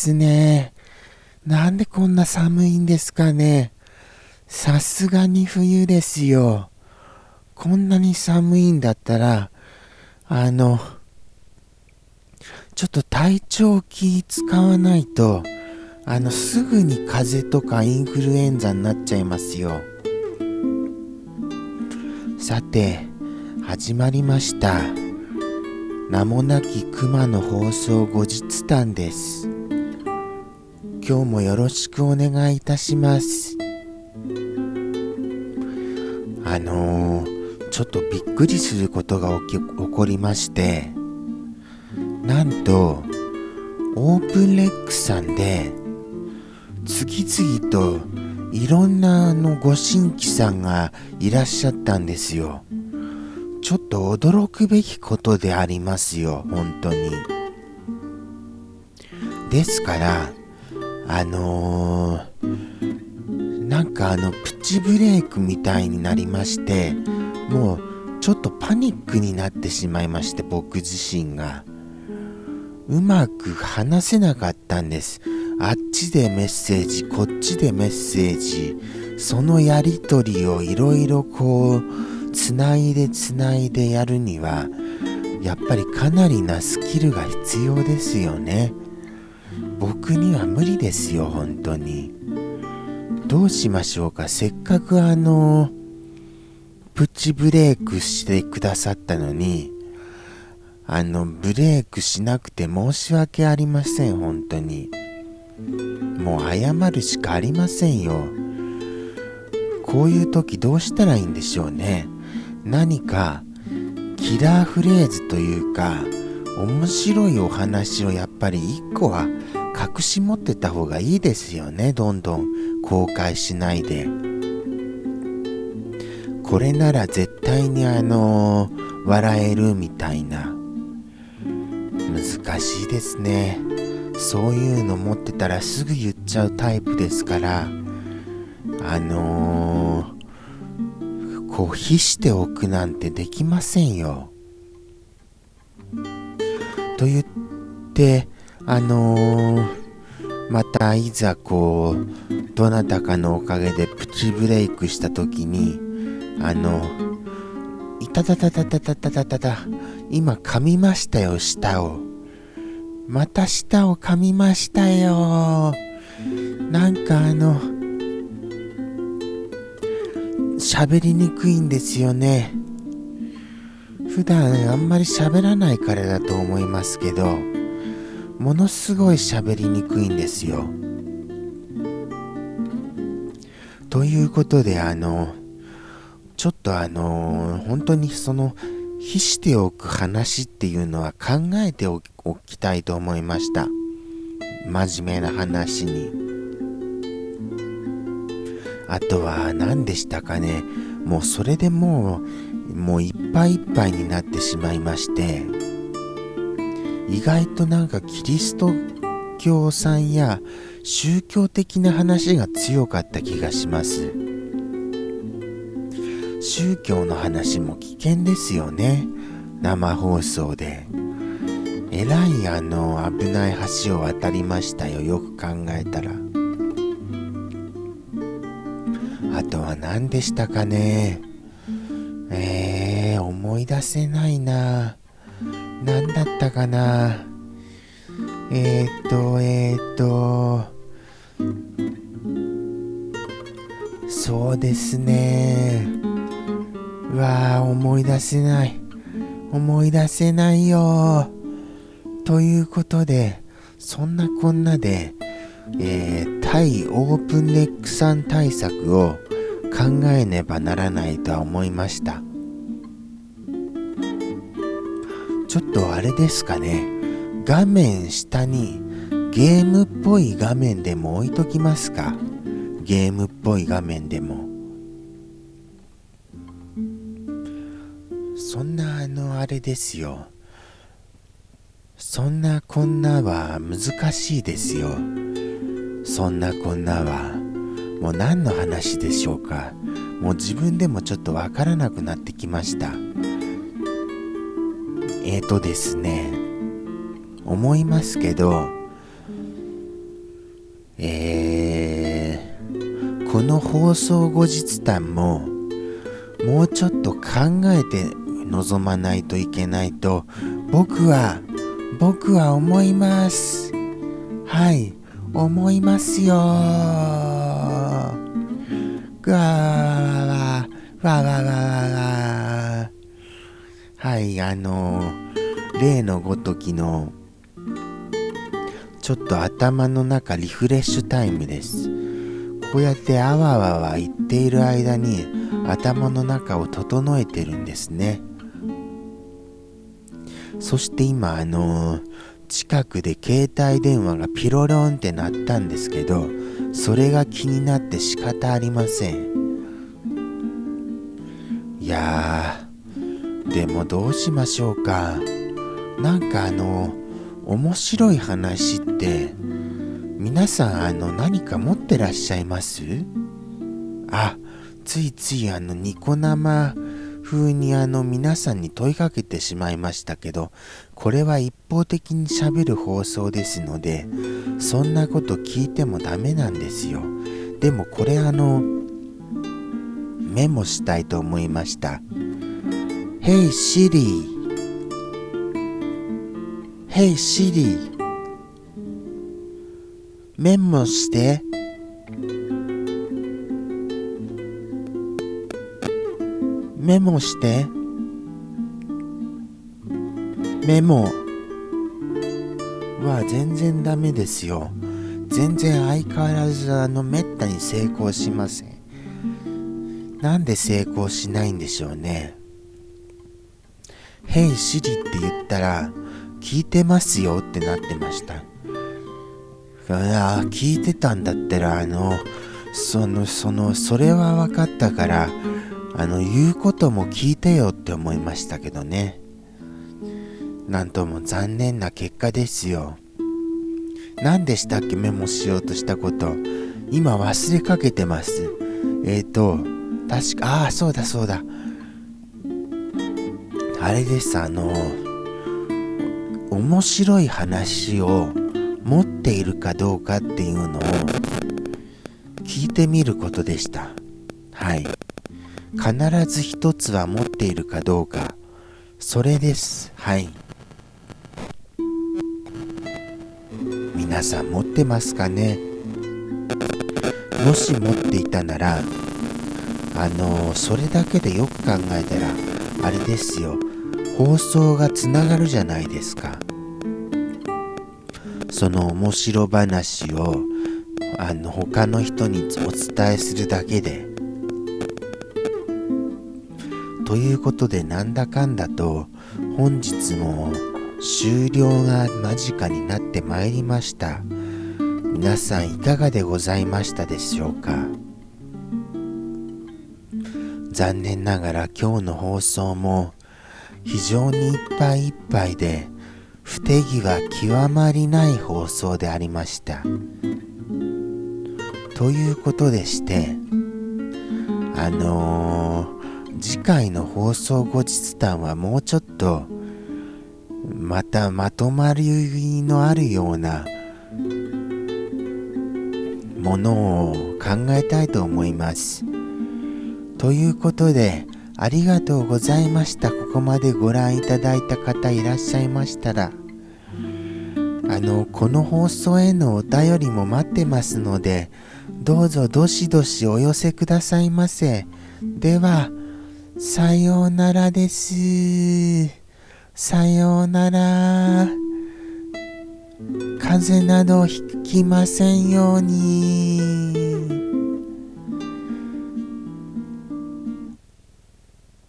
ですね。なんでこんな寒いんですかね。さすがに冬ですよ。こんなに寒いんだったら、あの、ちょっと体調気使わないと、あの、すぐに風邪とかインフルエンザになっちゃいますよ。さて、始まりました。名もなき熊の放送後日談です。今日もよろしくお願いいたします。あのー、ちょっとびっくりすることが起き起こりまして、なんと、オープンレックさんで、次々といろんなあのご新規さんがいらっしゃったんですよ。ちょっと驚くべきことでありますよ、本当に。ですから、あのー、なんかあのプチブレイクみたいになりまして、もうちょっとパニックになってしまいまして、僕自身が。うまく話せなかったんです。あっちでメッセージ、こっちでメッセージ、そのやりとりをいろいろこう、つないでつないでやるにはやっぱりかなりなスキルが必要ですよね僕には無理ですよ本当に。どうしましょうか。せっかくあのプチブレイクしてくださったのにあのブレイクしなくて申し訳ありません本当に。もう謝るしかありませんよ。こういう時どうしたらいいんでしょうね。何かキラーフレーズというか面白いお話をやっぱり一個は隠し持ってた方がいいですよね。どんどん公開しないで。これなら絶対にあのー、笑えるみたいな。難しいですね。そういうの持ってたらすぐ言っちゃうタイプですから。あのーこう秘しておくなんてできませんよ。と言ってあのー、またいざこうどなたかのおかげでプチブレイクした時にあのいたたたたたたたたたた今噛みましたよ舌を。また舌を噛みましたよ。なんかあの喋りにくいんですよね。普段あんまり喋らないからだと思いますけど、ものすごい喋りにくいんですよ。ということで、あの、ちょっとあの、本当にその、秘しておく話っていうのは考えておきたいと思いました。真面目な話に。あとは何でしたかねもうそれでもうもういっぱいいっぱいになってしまいまして意外となんかキリスト教さんや宗教的な話が強かった気がします。宗教の話も危険ですよね。生放送で。えらいあの危ない橋を渡りましたよ。よく考えたら。あとは何でしたかね。えー、思い出せないな。何だったかな？えー、っと、えー、っと、そうですね。うわあ、思い出せない。思い出せないよ。ということで、そんなこんなで、えー、対オープンレックさん対策を考えねばならないとは思いましたちょっとあれですかね。画面下にゲームっぽい画面でも置いときますか。ゲームっぽい画面でも。そんなあのあれですよ。そんなこんなは難しいですよ。そんなこんなはもう何の話でしょうか。もう自分でもちょっとわからなくなってきました。ーとですね、思いますけど、えー、この放送後日談も、もうちょっと考えて臨まないといけないと、僕は、僕は思います。はい、思いますよぐわわわわわわわわはい、あの例のごときのちょっと頭の中リフレッシュタイムです。こうやってあわわわ言っている間に頭の中を整えてるんですね。そして今あの近くで携帯電話がピロロンって鳴ったんですけどそれが気になって仕方ありませんいやでもどうしましょうか。なんかあの面白い話って皆さんあの何か持ってらっしゃいます？あついついあのニコ生風にあの皆さんに問いかけてしまいましたけどこれは一方的にしゃべる放送ですのでそんなこと聞いてもダメなんですよ。でもこれあのメモしたいと思いました。Hey Siri. Hey Siri. メモして。メモして。メモ。は全然ダメですよ。全然相変わらずあのめったに成功しません。なんで成功しないんでしょうね。Hey Siri って言ったら聞いてますよってなってましたああ聞いてたんだったらあのそのそのそれは分かったからあの言うことも聞いてよって思いましたけどね。なんとも残念な結果ですよ。何でしたっけメモしようとしたこと。今忘れかけてます。えっ、ー、と確かああそうだそうだ。あれですあの面白い話を持っているかどうかっていうのを聞いてみることでした。はい。必ず一つは持っているかどうかそれです。はい。皆さん持ってますかね？もし持っていたならあのそれだけでよく考えたらあれですよ。放送がつながるじゃないですか。その面白話をあの他の人にお伝えするだけで。ということでなんだかんだと本日も終了が間近になってまいりました。皆さんいかがでございましたでしょうか。残念ながら今日の放送も非常にいっぱいいっぱいで不手際極まりない放送でありましたということでしてあのー次回の放送後日談はもうちょっとまたまとまりのあるようなものを考えたいと思います。ということでありがとうございました。ここまでご覧いただいた方いらっしゃいましたらあのこの放送へのお便りも待ってますのでどうぞどしどしお寄せくださいませ。ではさようならです。さようなら。風邪などひきませんように。